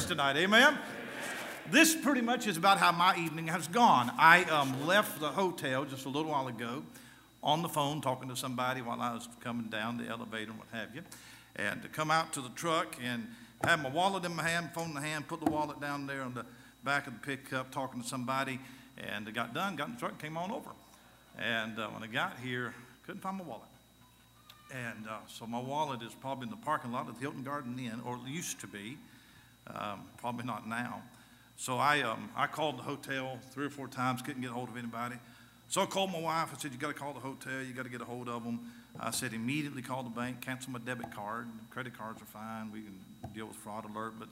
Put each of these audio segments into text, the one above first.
church tonight. Amen? This pretty much is about how my evening has gone. I um, left the hotel just a little while ago on the phone talking to somebody while I was coming down the elevator and what have you. And to come out to the truck and have my wallet in my hand, phone in the hand, put the wallet down there on the back of the pickup, talking to somebody. And I got done, got in the truck, came on over. And uh, when I got here, couldn't find my wallet. And uh, so my wallet is probably in the parking lot of the Hilton Garden Inn, or it used to be, um, probably not now. So I, um, I called the hotel three or four times, couldn't get a hold of anybody. So I called my wife. I said, You got to call the hotel, you got to get a hold of them. I said, Immediately call the bank, cancel my debit card. Credit cards are fine, we can deal with fraud alert, but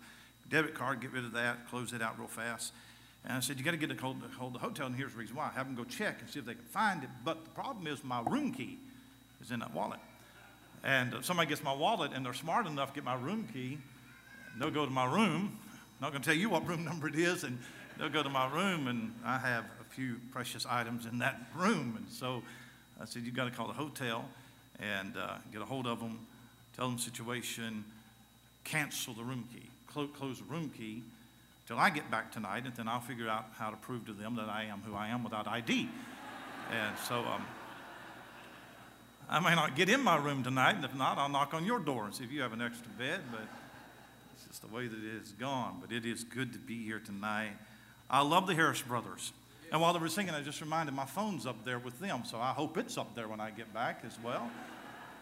debit card, get rid of that, close it out real fast. And I said, You got to get a hold, of the hotel, and here's the reason why. Have them go check and see if they can find it. But the problem is, my room key is in that wallet. And if somebody gets my wallet and they're smart enough to get my room key, they'll go to my room. I'm not going to tell you what room number it is, and they'll go to my room, and I have a few precious items in that room. And so I said, You've got to call the hotel and uh, get a hold of them, tell them the situation, cancel the room key, close, close the room key till I get back tonight, and then I'll figure out how to prove to them that I am who I am without ID. and so, um, I may not get in my room tonight, and if not, I'll knock on your door and see if you have an extra bed. But it's the way that it has gone. But it is good to be here tonight. I love the Harris brothers. And while they were singing, I just reminded my phone's up there with them, so I hope it's up there when I get back as well.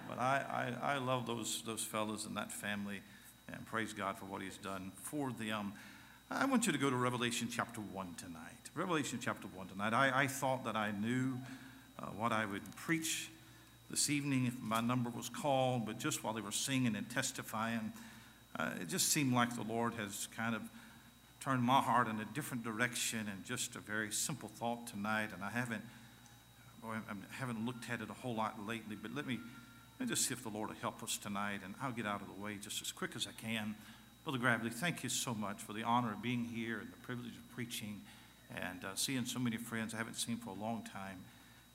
But I, I, I love those, those fellas and that family, and praise God for what He's done for them. I want you to go to Revelation chapter 1 tonight. Revelation chapter 1 tonight. I, I thought that I knew uh, what I would preach this evening if my number was called, but just while they were singing and testifying, uh, it just seemed like the Lord has kind of turned my heart in a different direction and just a very simple thought tonight. And I haven't, boy, I haven't looked at it a whole lot lately, but let me, let me just see if the Lord will help us tonight, and I'll get out of the way just as quick as I can. Brother Gravely, thank you so much for the honor of being here and the privilege of preaching and uh, seeing so many friends I haven't seen for a long time.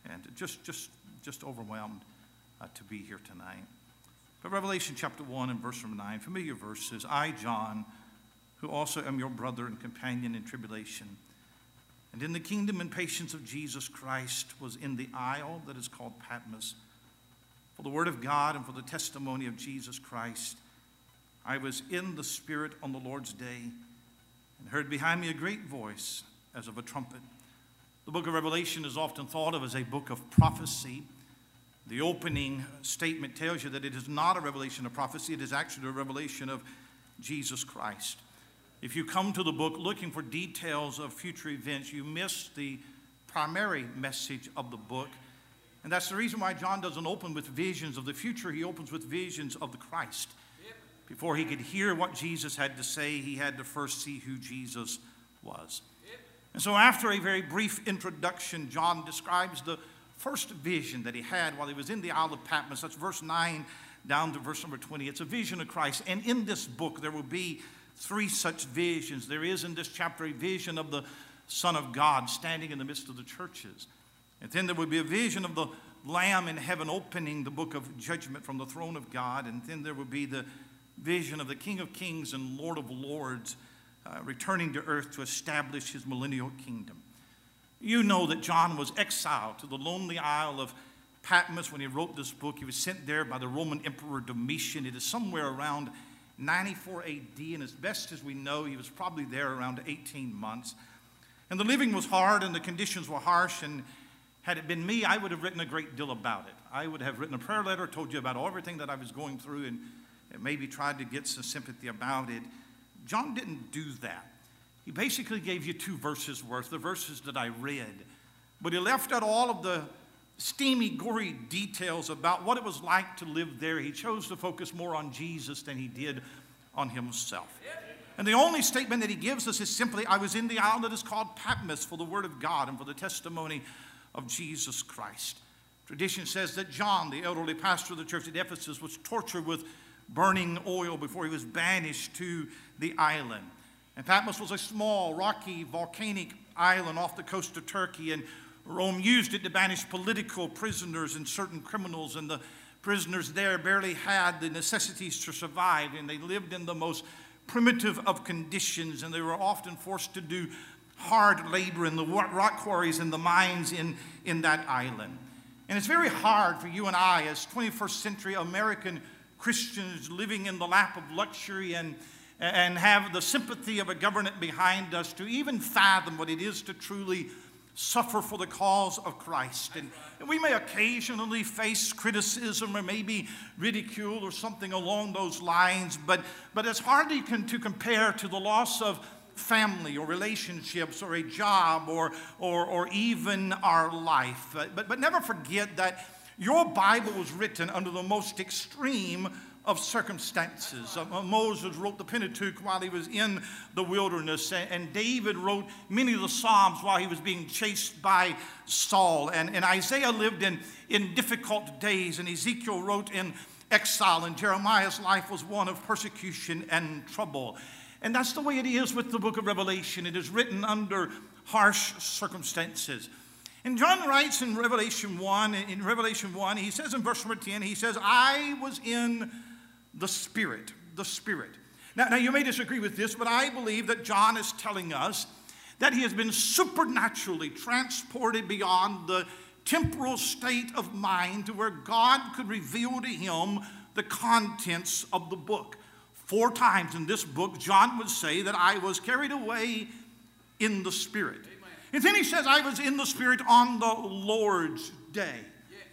And just, just just overwhelmed uh, to be here tonight. But Revelation chapter 1 and verse number 9, familiar verse, says, I, John, who also am your brother and companion in tribulation, and in the kingdom and patience of Jesus Christ, was in the isle that is called Patmos. For the word of God and for the testimony of Jesus Christ, I was in the Spirit on the Lord's day, and heard behind me a great voice as of a trumpet the book of Revelation is often thought of as a book of prophecy. The opening statement tells you that it is not a revelation of prophecy, it is actually a revelation of Jesus Christ. If you come to the book looking for details of future events, you miss the primary message of the book. And that's the reason why John doesn't open with visions of the future, he opens with visions of the Christ. Before he could hear what Jesus had to say, he had to first see who Jesus was. And so, after a very brief introduction, John describes the first vision that he had while he was in the Isle of Patmos. That's verse 9 down to verse number 20. It's a vision of Christ. And in this book, there will be three such visions. There is in this chapter a vision of the Son of God standing in the midst of the churches. And then there will be a vision of the Lamb in heaven opening the book of judgment from the throne of God. And then there will be the vision of the King of Kings and Lord of Lords uh, returning to earth to establish his millennial kingdom. You know that John was exiled to the lonely isle of Patmos when he wrote this book. He was sent there by the Roman Emperor Domitian. It is somewhere around 94 AD, and as best as we know, he was probably there around 18 months. And the living was hard and the conditions were harsh. And had it been me, I would have written a great deal about it. I would have written a prayer letter, told you about everything that I was going through, and maybe tried to get some sympathy about it. John didn't do that. He basically gave you two verses worth, the verses that I read. But he left out all of the steamy, gory details about what it was like to live there. He chose to focus more on Jesus than he did on himself. And the only statement that he gives us is simply, I was in the island that is called Patmos for the word of God and for the testimony of Jesus Christ. Tradition says that John, the elderly pastor of the church at Ephesus, was tortured with burning oil before he was banished to the island. And Patmos was a small, rocky, volcanic island off the coast of Turkey, and Rome used it to banish political prisoners and certain criminals, and the prisoners there barely had the necessities to survive, and they lived in the most primitive of conditions, and they were often forced to do hard labor in the rock quarries and the mines in, in that island. And it's very hard for you and I, as 21st century American Christians living in the lap of luxury and, and have the sympathy of a government behind us, to even fathom what it is to truly suffer for the cause of Christ. And, we may occasionally face criticism or maybe ridicule or something along those lines, but, but it's hardly can, to compare to the loss of family or relationships or a job or, or, or even our life. But, but never forget that your Bible was written under the most extreme of circumstances. Uh, Moses wrote the Pentateuch while he was in the wilderness, and David wrote many of the Psalms while he was being chased by Saul. And, and Isaiah lived in, in difficult days, and Ezekiel wrote in exile, and Jeremiah's life was one of persecution and trouble. And that's the way it is with the book of Revelation. It is written under harsh circumstances. And John writes in Revelation 1, in Revelation 1, he says in verse number 10, he says, I was in the Spirit, the Spirit. Now, now you may disagree with this, but I believe that John is telling us that he has been supernaturally transported beyond the temporal state of mind to where God could reveal to him the contents of the book. Four times in this book, John would say that I was carried away in the Spirit. Amen. And then he says, I was in the Spirit on the Lord's day.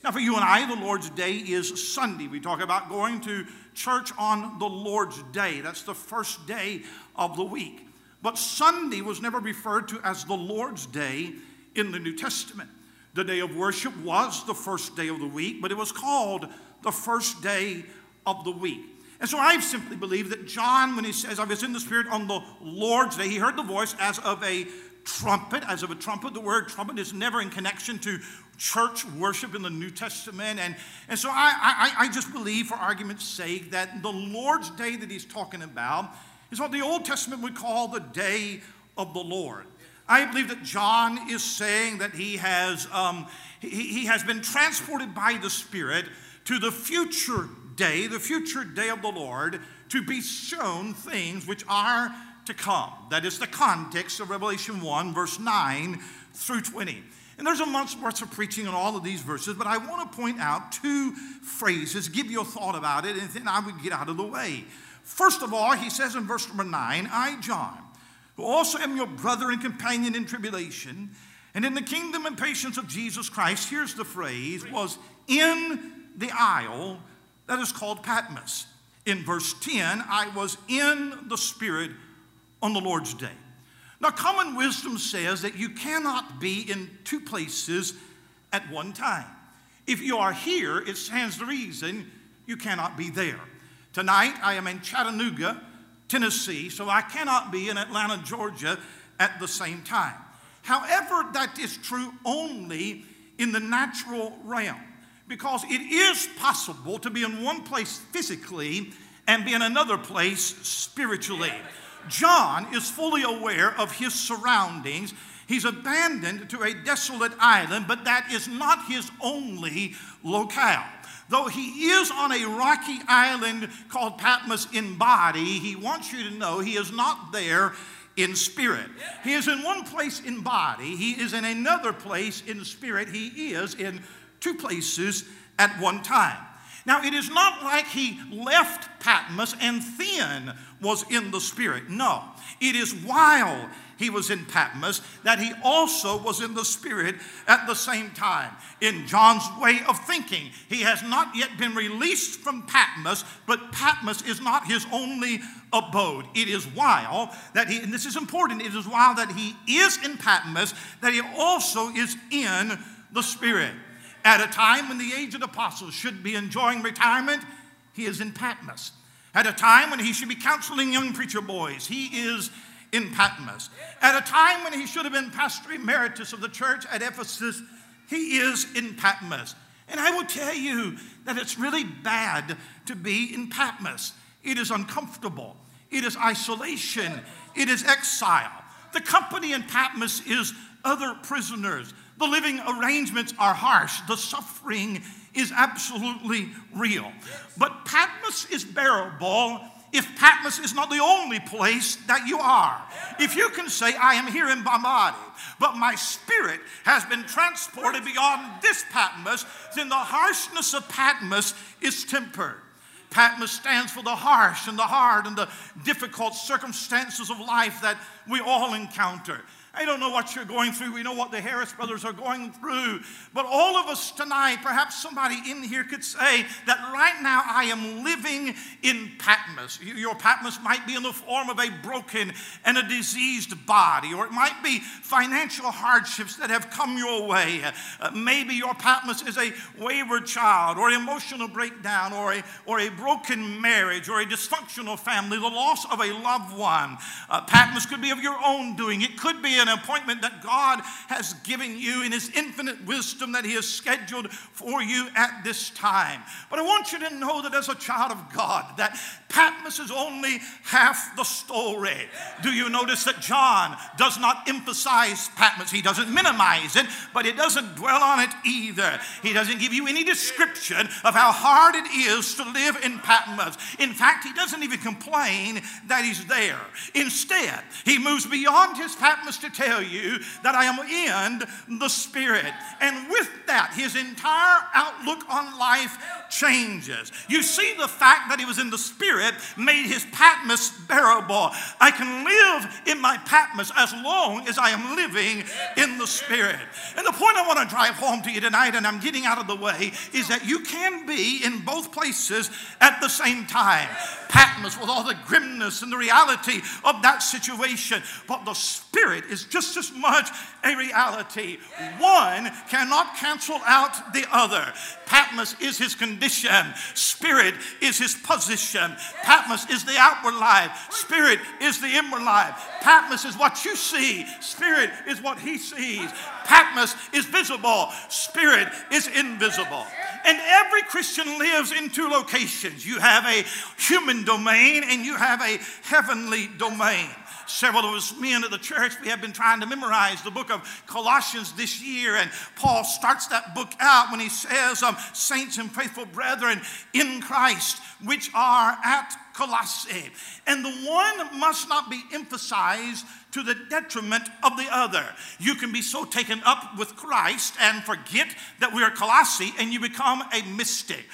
Now, for you and I, the Lord's day is Sunday. We talk about going to church on the Lord's day. That's the first day of the week. But Sunday was never referred to as the Lord's day in the New Testament. The day of worship was the first day of the week, but it was called the first day of the week. And so I simply believe that John, when he says, I was in the Spirit on the Lord's day, he heard the voice as of a trumpet, as of a trumpet. The word trumpet is never in connection to church worship in the New Testament. And, and so I, I, I just believe, for argument's sake, that the Lord's day that he's talking about is what the Old Testament would call the day of the Lord. I believe that John is saying that he has, um, he, he has been transported by the Spirit to the future day, the future day of the Lord, to be shown things which are to come. That is the context of Revelation 1, verse 9 through 20. And there's a month's worth of preaching on all of these verses, but I want to point out two phrases, give you a thought about it, and then I would get out of the way. First of all, he says in verse number 9, I, John, who also am your brother and companion in tribulation, and in the kingdom and patience of Jesus Christ, here's the phrase, was in the isle that is called Patmos. In verse 10, I was in the Spirit on the Lord's day. Now, common wisdom says that you cannot be in two places at one time. If you are here, it stands to reason you cannot be there. Tonight, I am in Chattanooga, Tennessee, so I cannot be in Atlanta, Georgia at the same time. However, that is true only in the natural realm because it is possible to be in one place physically and be in another place spiritually. John is fully aware of his surroundings. He's abandoned to a desolate island, but that is not his only locale. Though he is on a rocky island called Patmos in body, he wants you to know he is not there in spirit. He is in one place in body, he is in another place in spirit. He is in two places at one time. Now, it is not like he left Patmos and then was in the Spirit. No, it is while he was in Patmos that he also was in the Spirit at the same time. In John's way of thinking, he has not yet been released from Patmos, but Patmos is not his only abode. It is while that he, and this is important, it is while that he is in Patmos that he also is in the Spirit. At a time when the aged apostles should be enjoying retirement, he is in Patmos. At a time when he should be counseling young preacher boys, he is in Patmos. At a time when he should have been pastor emeritus of the church at Ephesus, he is in Patmos. And I will tell you that it's really bad to be in Patmos. It is uncomfortable, it is isolation, it is exile. The company in Patmos is other prisoners. The living arrangements are harsh. The suffering is absolutely real. But Patmos is bearable if Patmos is not the only place that you are. If you can say, I am here in body, but my spirit has been transported beyond this Patmos, then the harshness of Patmos is tempered. Patmos stands for the harsh and the hard and the difficult circumstances of life that we all encounter. I don't know what you're going through. We know what the Harris brothers are going through. But all of us tonight, perhaps somebody in here could say that right now I am living in Patmos. Your Patmos might be in the form of a broken and a diseased body, or it might be financial hardships that have come your way. Uh, maybe your Patmos is a wayward child, or emotional breakdown, or a, or a broken marriage, or a dysfunctional family, the loss of a loved one. Uh, Patmos could be of your own doing, it could be an an appointment that God has given you in His infinite wisdom that He has scheduled for you at this time. But I want you to know that as a child of God, that Patmos is only half the story. Do you notice that John does not emphasize Patmos? He doesn't minimize it, but he doesn't dwell on it either. He doesn't give you any description of how hard it is to live in Patmos. In fact, he doesn't even complain that he's there. Instead, he moves beyond his Patmos to tell you that I am in the Spirit. And with that, his entire outlook on life changes. You see, the fact that he was in the Spirit made his Patmos bearable. I can live in my Patmos as long as I am living in the Spirit. And the point I want to drive home to you tonight, and I'm getting out of the way, is that you can be in both places at the same time. Patmos with all the grimness and the reality of that situation, but the Spirit is just as much a reality. One cannot cancel out the other. Patmos is his condition, Spirit is his position. Patmos is the outward life, Spirit is the inward life. Patmos is what you see, Spirit is what he sees. Patmos is visible, Spirit is invisible. And every Christian lives in two locations you have a human domain and you have a heavenly domain. Several of us men of the church, we have been trying to memorize the book of Colossians this year. And Paul starts that book out when he says, um, Saints and faithful brethren in Christ, which are at Colossae. And the one must not be emphasized to the detriment of the other. You can be so taken up with Christ and forget that we are Colossae and you become a mystic.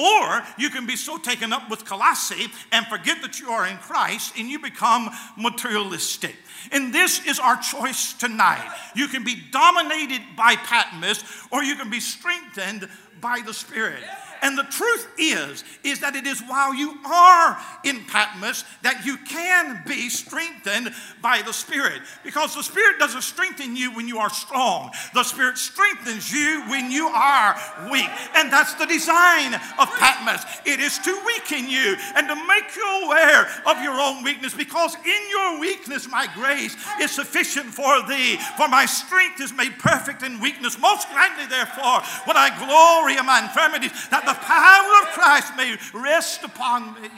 Or you can be so taken up with Colossae and forget that you are in Christ and you become materialistic. And this is our choice tonight. You can be dominated by Patmos or you can be strengthened by the Spirit. And the truth is, is that it is while you are in Patmos that you can be strengthened by the Spirit. Because the Spirit doesn't strengthen you when you are strong. The Spirit strengthens you when you are weak. And that's the design of Patmos. It is to weaken you and to make you aware of your own weakness. Because in your weakness, my grace is sufficient for thee. For my strength is made perfect in weakness. Most gladly, therefore, when I glory in my infirmities, that the power of Christ may rest upon me.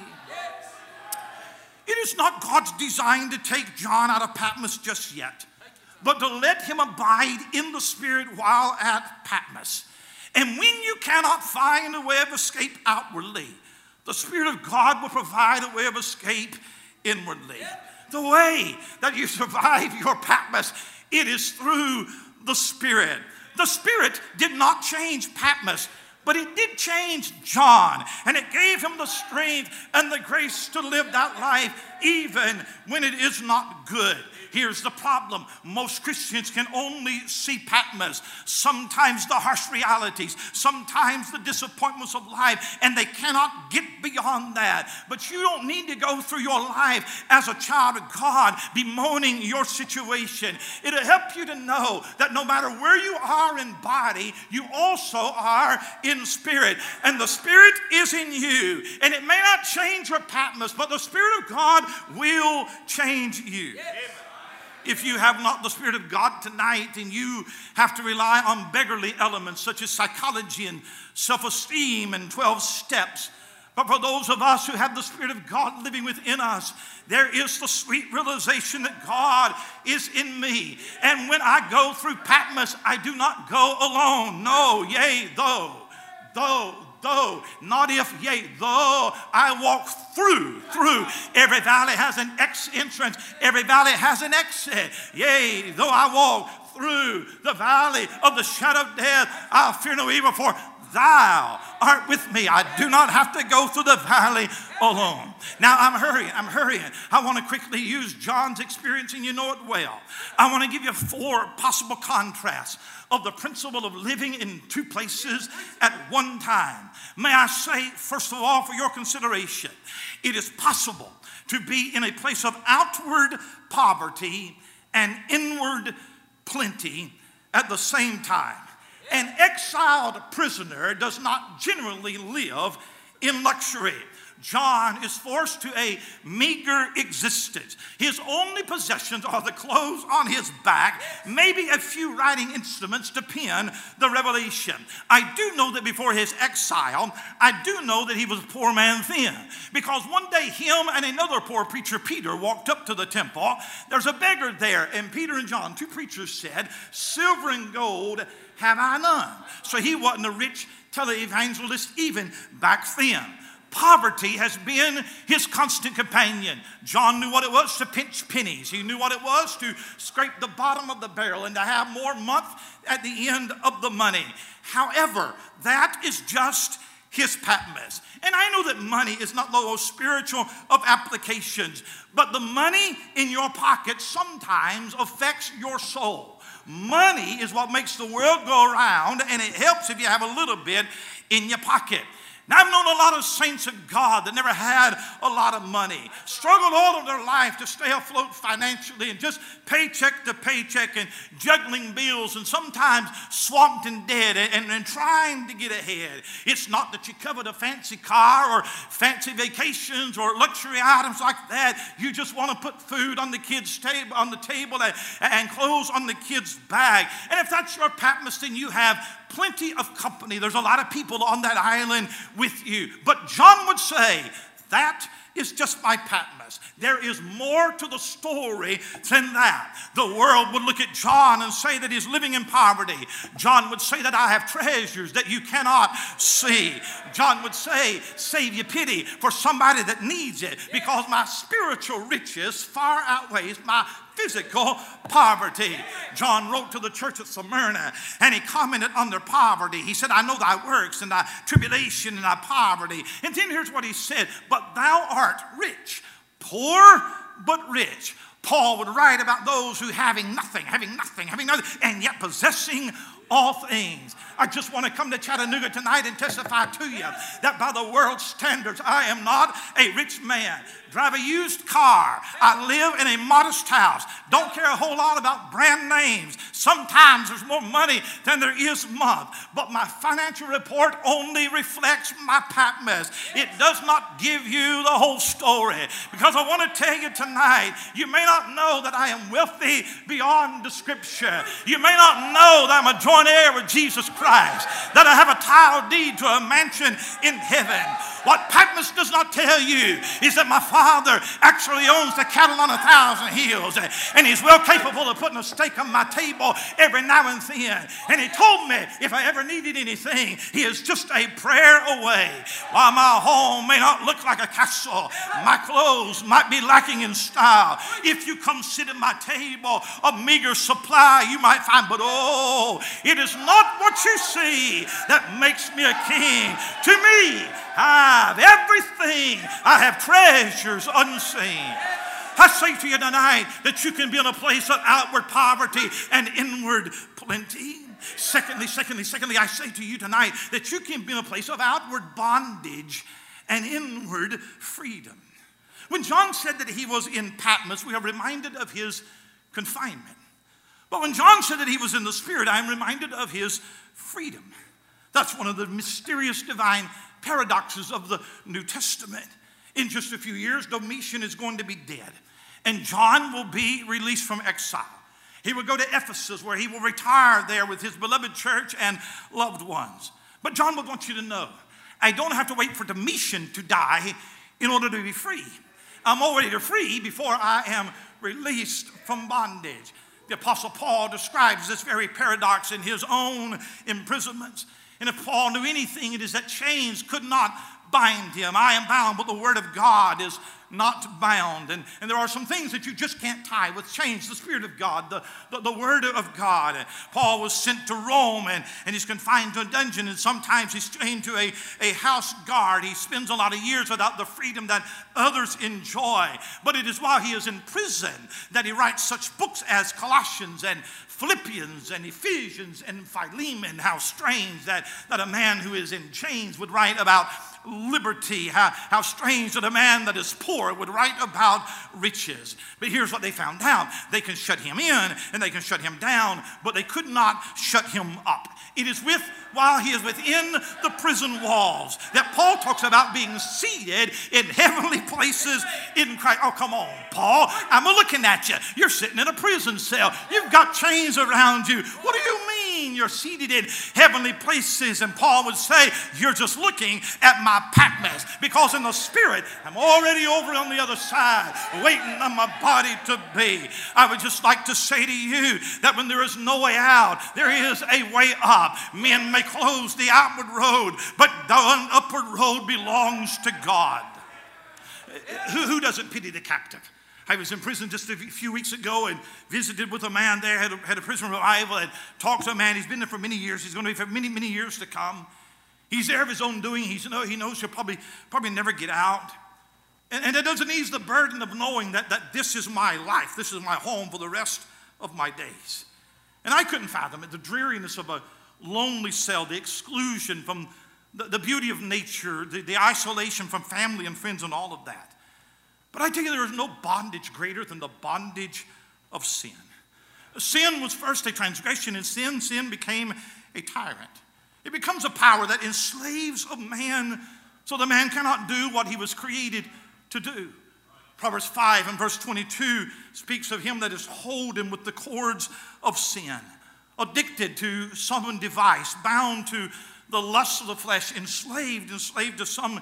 It is not God's design to take John out of Patmos just yet, but to let him abide in the Spirit while at Patmos. And when you cannot find a way of escape outwardly, the Spirit of God will provide a way of escape inwardly. The way that you survive your Patmos, it is through the Spirit. The Spirit did not change Patmos. But it did change John, and it gave him the strength and the grace to live that life even when it is not good. Here's the problem most Christians can only see Patmos, sometimes the harsh realities, sometimes the disappointments of life, and they cannot get beyond that. But you don't need to go through your life as a child of God bemoaning your situation. It'll help you to know that no matter where you are in body, you also are in spirit. And the spirit is in you. And it may not change your Patmos, but the spirit of God will change you. If you have not the Spirit of God tonight and you have to rely on beggarly elements such as psychology and self esteem and 12 steps, but for those of us who have the Spirit of God living within us, there is the sweet realization that God is in me. And when I go through Patmos, I do not go alone. No, yea, though, though, though, not if, yea, though I walk through, through. Every valley has an ex entrance, every valley has an exit. Yea, though I walk through the valley of the shadow of death, I'll fear no evil, for thou art with me. I do not have to go through the valley alone. Now I'm hurrying, I'm hurrying. I want to quickly use John's experience, and you know it well. I want to give you four possible contrasts of the principle of living in two places at one time. May I say, first of all, for your consideration, it is possible to be in a place of outward poverty and inward plenty at the same time. An exiled prisoner does not generally live in luxury. John is forced to a meager existence. His only possessions are the clothes on his back, maybe a few writing instruments to pen the revelation. I do know that before his exile, I do know that he was a poor man then, because one day him and another poor preacher, Peter, walked up to the temple. There's a beggar there, and Peter and John, two preachers, said, Silver and gold have I none. So he wasn't a rich televangelist even back then. Poverty has been his constant companion. John knew what it was to pinch pennies. He knew what it was to scrape the bottom of the barrel and to have more month at the end of the money. However, that is just his Patmos. And I know that money is not the most spiritual of applications, but the money in your pocket sometimes affects your soul. Money is what makes the world go around, and it helps if you have a little bit in your pocket. Now, I've known a lot of saints of God that never had a lot of money, struggled all of their life to stay afloat financially and just paycheck to paycheck and juggling bills and sometimes swamped in debt and, and trying to get ahead. It's not that you covered a fancy car or fancy vacations or luxury items like that. You just want to put food on the kids' table, on the table and, and clothes on the kids' bag. And if that's your Patmos, then you have plenty of company. There's a lot of people on that island with you. But John would say, that is just my Patmos. There is more to the story than that. The world would look at John and say that he's living in poverty. John would say that I have treasures that you cannot see. John would say, save your pity for somebody that needs it because my spiritual riches far outweighs my physical poverty. John wrote to the church at Smyrna and he commented on their poverty. He said, I know thy works and thy tribulation and thy poverty. And then here's what he said, but thou art rich, poor but rich. Paul would write about those who having nothing, having nothing, having nothing, and yet possessing all things. I just want to come to Chattanooga tonight and testify to you that by the world's standards, I am not a rich man drive a used car. I live in a modest house. Don't care a whole lot about brand names. Sometimes there's more money than there is month. But my financial report only reflects my Patmos. It does not give you the whole story. Because I want to tell you tonight, you may not know that I am wealthy beyond description. You may not know that I'm a joint heir with Jesus Christ, that I have a title deed to a mansion in heaven. What Patmos does not tell you is that my father actually owns the cattle on a thousand hills, and he's well capable of putting a steak on my table every now and then. And he told me if I ever needed anything, he is just a prayer away. While my home may not look like a castle, my clothes might be lacking in style. If you come sit at my table, a meager supply you might find, but oh, it is not what you see that makes me a king. To me, I have everything. I have treasures unseen. I say to you tonight that you can be in a place of outward poverty and inward plenty. Secondly, secondly, secondly, I say to you tonight that you can be in a place of outward bondage and inward freedom. When John said that he was in Patmos, we are reminded of his confinement. But when John said that he was in the Spirit, I am reminded of his freedom. That's one of the mysterious divine paradoxes of the New Testament. In just a few years, Domitian is going to be dead, and John will be released from exile. He will go to Ephesus, where he will retire there with his beloved church and loved ones. But John would want you to know I don't have to wait for Domitian to die in order to be free. I'm already free before I am released from bondage. The Apostle Paul describes this very paradox in his own imprisonments. And if Paul knew anything, it is that chains could not bind him. I am bound, but the word of God is not bound. And, and there are some things that you just can't tie with chains. The Spirit of God, the, the, the Word of God. And Paul was sent to Rome and, and he's confined to a dungeon, and sometimes he's chained to a, a house guard. He spends a lot of years without the freedom that others enjoy. But it is while he is in prison that he writes such books as Colossians and Philippians and Ephesians and Philemon. How strange that, that a man who is in chains would write about liberty. How, how strange that a man that is poor would write about riches. But here's what they found out they can shut him in and they can shut him down, but they could not shut him up. It is with while he is within the prison walls that Paul talks about being seated in heavenly places in Christ. Oh, come on, Paul. I'm looking at you. You're sitting in a prison cell. You've got chains around you. What do you mean you're seated in heavenly places? And Paul would say, You're just looking at my Patmos because in the spirit, I'm already over on the other side, waiting on my body to be. I would just like to say to you that when there is no way out, there is a way up. Men may close the outward road, but the upward road belongs to God. Who, who doesn't pity the captive? I was in prison just a few weeks ago and visited with a man there, had a, had a prison revival, and talked to a man. He's been there for many years. He's going to be for many, many years to come. He's there of his own doing. He's, he knows he'll probably, probably never get out. And, and it doesn't ease the burden of knowing that, that this is my life, this is my home for the rest of my days. And I couldn't fathom it, the dreariness of a lonely cell, the exclusion from the, the beauty of nature, the, the isolation from family and friends, and all of that. But I tell you, there is no bondage greater than the bondage of sin. Sin was first a transgression, and sin, sin became a tyrant. It becomes a power that enslaves a man so the man cannot do what he was created to do. Proverbs 5 and verse 22 speaks of him that is holden with the cords of sin, addicted to some device, bound to the lust of the flesh, enslaved, enslaved to some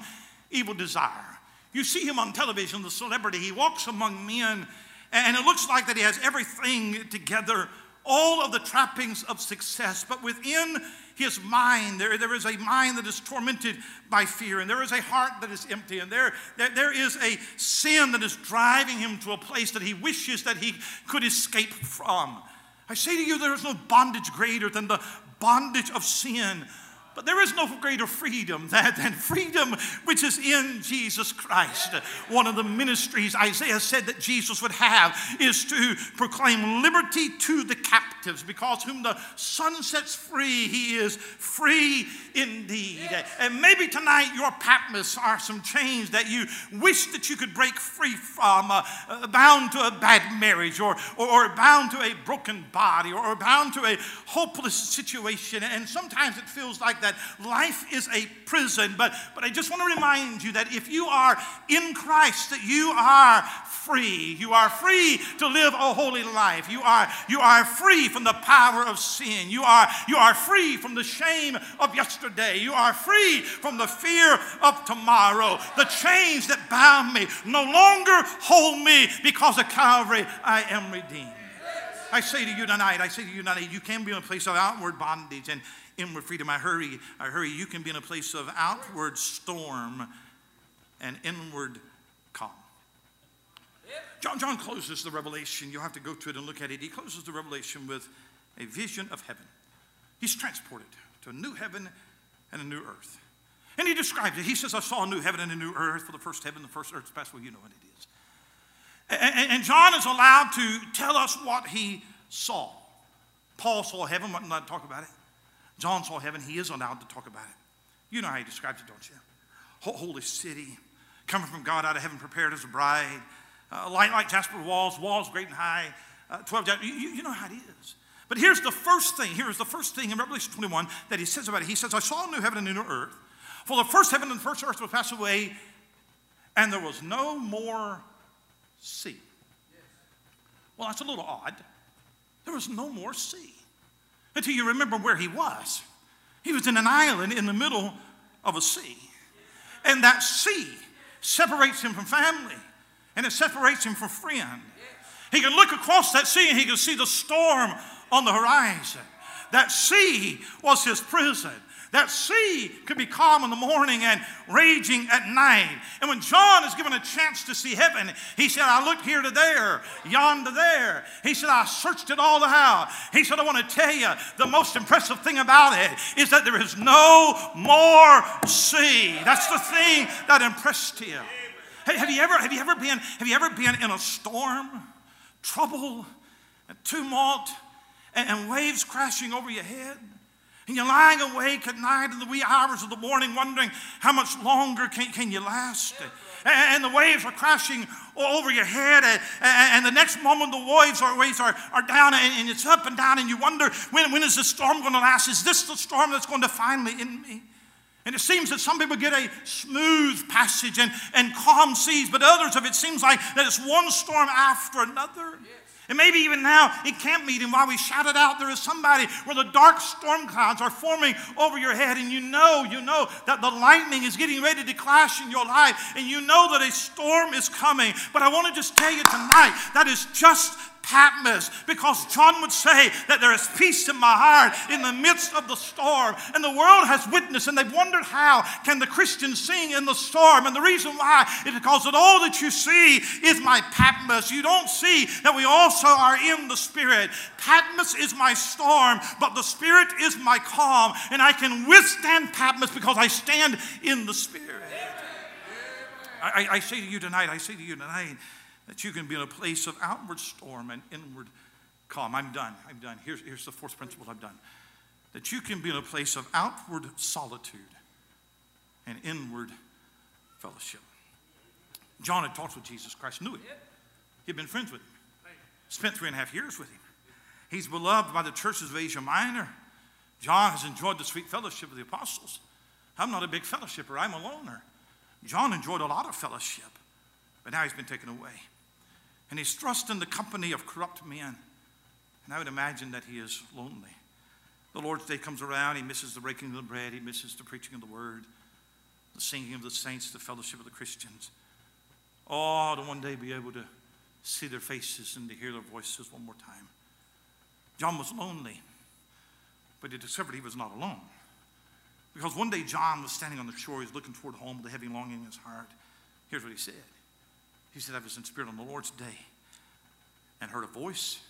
evil desire. You see him on television, the celebrity, he walks among men, and it looks like that he has everything together, all of the trappings of success, but within his mind. There, there is a mind that is tormented by fear, and there is a heart that is empty, and there, there, there is a sin that is driving him to a place that he wishes that he could escape from. I say to you, there is no bondage greater than the bondage of sin. But there is no greater freedom than, freedom which is in Jesus Christ. One of the ministries Isaiah said that Jesus would have is to proclaim liberty to the captives, because whom the Son sets free, he is free indeed. And maybe tonight your Patmos are some chains that you wish that you could break free from, uh, uh, bound to a bad marriage, or, or, or, bound to a broken body, or, or bound to a hopeless situation. And sometimes it feels like that life is a prison. But, but I just want to remind you that if you are in Christ, that you are free. You are free to live a holy life. You are, you are free from the power of sin. You are, you are free from the shame of yesterday. You are free from the fear of tomorrow. The chains that bound me no longer hold me because of Calvary I am redeemed. I say to you tonight, I say to you tonight, you can be in a place of outward bondage and inward freedom. I hurry, I hurry. You can be in a place of outward storm and inward calm. John, John closes the revelation. You'll have to go to it and look at it. He closes the revelation with a vision of heaven. He's transported to a new heaven and a new earth. And he describes it. He says, I saw a new heaven and a new earth, for the first heaven, the first earth passed. Well, you know what it is. And, John is allowed to tell us what he saw. Paul saw heaven, wasn't allowed talk about it. John saw heaven, he is allowed to talk about it. You know how he describes it, don't you? Holy city, coming from God out of heaven, prepared as a bride, uh, light like jasper walls, walls great and high, uh, 12 you, you know how it is. But here's the first thing, here's the first thing in Revelation 21 that he says about it. He says, I saw a new heaven and a new earth. For the first heaven and the first earth will pass away, and there was no more sea. Well, that's a little odd. There was no more sea until you remember where he was. He was in an island in the middle of a sea. And that sea separates him from family and it separates him from friend. He can look across that sea and he can see the storm on the horizon. That sea was his prison. That sea could be calm in the morning and raging at night. And when John is given a chance to see heaven, he said, I looked here to there, yonder there. He said, I searched it all out. He said, I want to tell you the most impressive thing about it is that there is no more sea. That's the thing that impressed him. Hey, have you ever, have you ever been, have you ever been in a storm, trouble, and tumult, and, and waves crashing over your head? And you're lying awake at night in the wee hours of the morning wondering how much longer can, can you last? And, the waves are crashing over your head, and, the next moment the waves are, waves are, are down, and, it's up and down, and you wonder when, when is the storm going to last? Is this the storm that's going to finally end me? And it seems that some people get a smooth passage and, and calm seas, but others of it seems like that it's one storm after another. And maybe even now in camp meeting, while we shout it out, there is somebody where the dark storm clouds are forming over your head, and you know, you know that the lightning is getting ready to clash in your life, and you know that a storm is coming. But I want to just tell you tonight that is just Patmos because John would say that there is peace in my heart in the midst of the storm. And the world has witnessed and they've wondered how can the Christians sing in the storm? And the reason why is because that all that you see is my Patmos. You don't see that we also are in the Spirit. Patmos is my storm, but the Spirit is my calm. And I can withstand Patmos because I stand in the Spirit. I, I, say to you tonight, I say to you tonight, that you can be in a place of outward storm and inward calm. I'm done. I'm done. Here's, here's the fourth principle I've done. That you can be in a place of outward solitude and inward fellowship. John had talked with Jesus Christ, knew him. He'd been friends with him, spent three and a half years with him. He's beloved by the churches of Asia Minor. John has enjoyed the sweet fellowship of the apostles. I'm not a big fellowshipper, I'm a loner. John enjoyed a lot of fellowship, but now he's been taken away and he's thrust in the company of corrupt men. And I would imagine that he is lonely. The Lord's day comes around, he misses the breaking of the bread, he misses the preaching of the word, the singing of the saints, the fellowship of the Christians. Oh, to one day be able to see their faces and to hear their voices one more time. John was lonely, but he discovered he was not alone. Because one day John was standing on the shore, he was looking toward home with a heavy longing in his heart. Here's what he said he said, I was in spirit on the Lord's day and heard a voice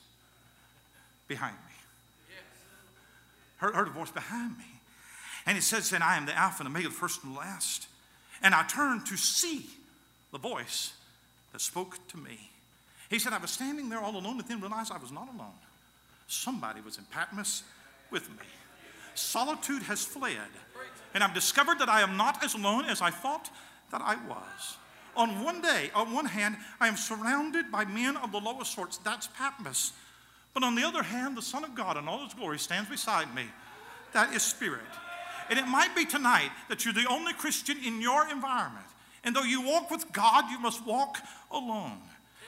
behind me. Heard, heard a voice behind me. And he says, and I am the Alpha and Omega, the first and the last. And I turned to see the voice that spoke to me. He said, I was standing there all alone and then realized I was not alone. Somebody was in Patmos with me. Solitude has fled. And I've discovered that I am not as alone as I thought that I was. On one day, on one hand, I am surrounded by men of the lowest sorts. That's Patmos. But on the other hand, the Son of God in all his glory stands beside me. That is spirit. And it might be tonight that you're the only Christian in your environment. And though you walk with God, you must walk alone.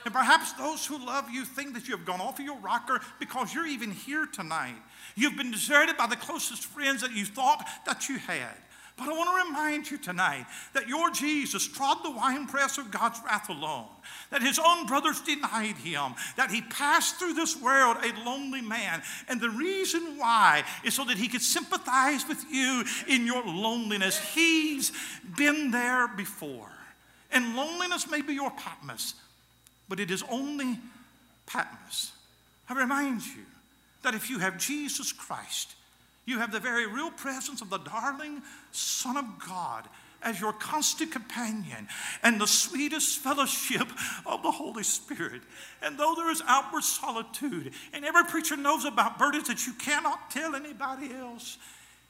And perhaps those who love you think that you have gone off of your rocker because you're even here tonight. You've been deserted by the closest friends that you thought that you had. But I want to remind you tonight that your Jesus trod the winepress of God's wrath alone, that his own brothers denied him, that he passed through this world a lonely man. And the reason why is so that he could sympathize with you in your loneliness. He's been there before. And loneliness may be your Patmos, but it is only Patmos. I remind you that if you have Jesus Christ, you have the very real presence of the darling Son of God as your constant companion and the sweetest fellowship of the Holy Spirit. And though there is outward solitude, and every preacher knows about burdens that you cannot tell anybody else,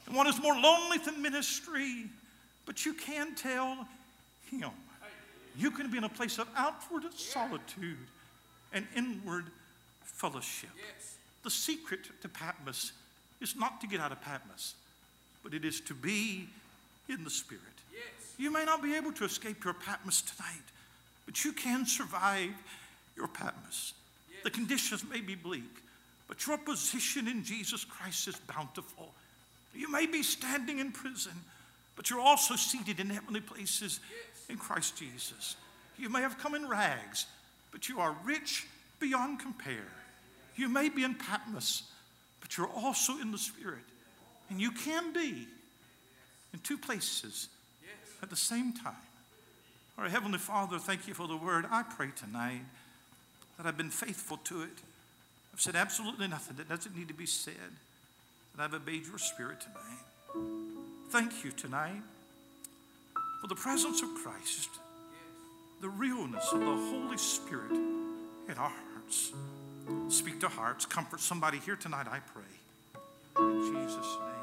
and one is more lonely than ministry, but you can tell Him. You can be in a place of outward solitude and inward fellowship. The secret to Patmos is not to get out of Patmos, but it is to be in the Spirit. Yes. You may not be able to escape your Patmos tonight, but you can survive your Patmos. Yes. The conditions may be bleak, but your position in Jesus Christ is bountiful. You may be standing in prison, but you're also seated in heavenly places yes. in Christ Jesus. You may have come in rags, but you are rich beyond compare. You may be in Patmos, but you're also in the Spirit. And you can be in two places at the same time. Our Heavenly Father, thank you for the word. I pray tonight that I've been faithful to it. I've said absolutely nothing that doesn't need to be said, that I've obeyed your spirit tonight. Thank you tonight for the presence of Christ, the realness of the Holy Spirit in our hearts. Speak to hearts, comfort somebody here tonight, I pray. In Jesus' name.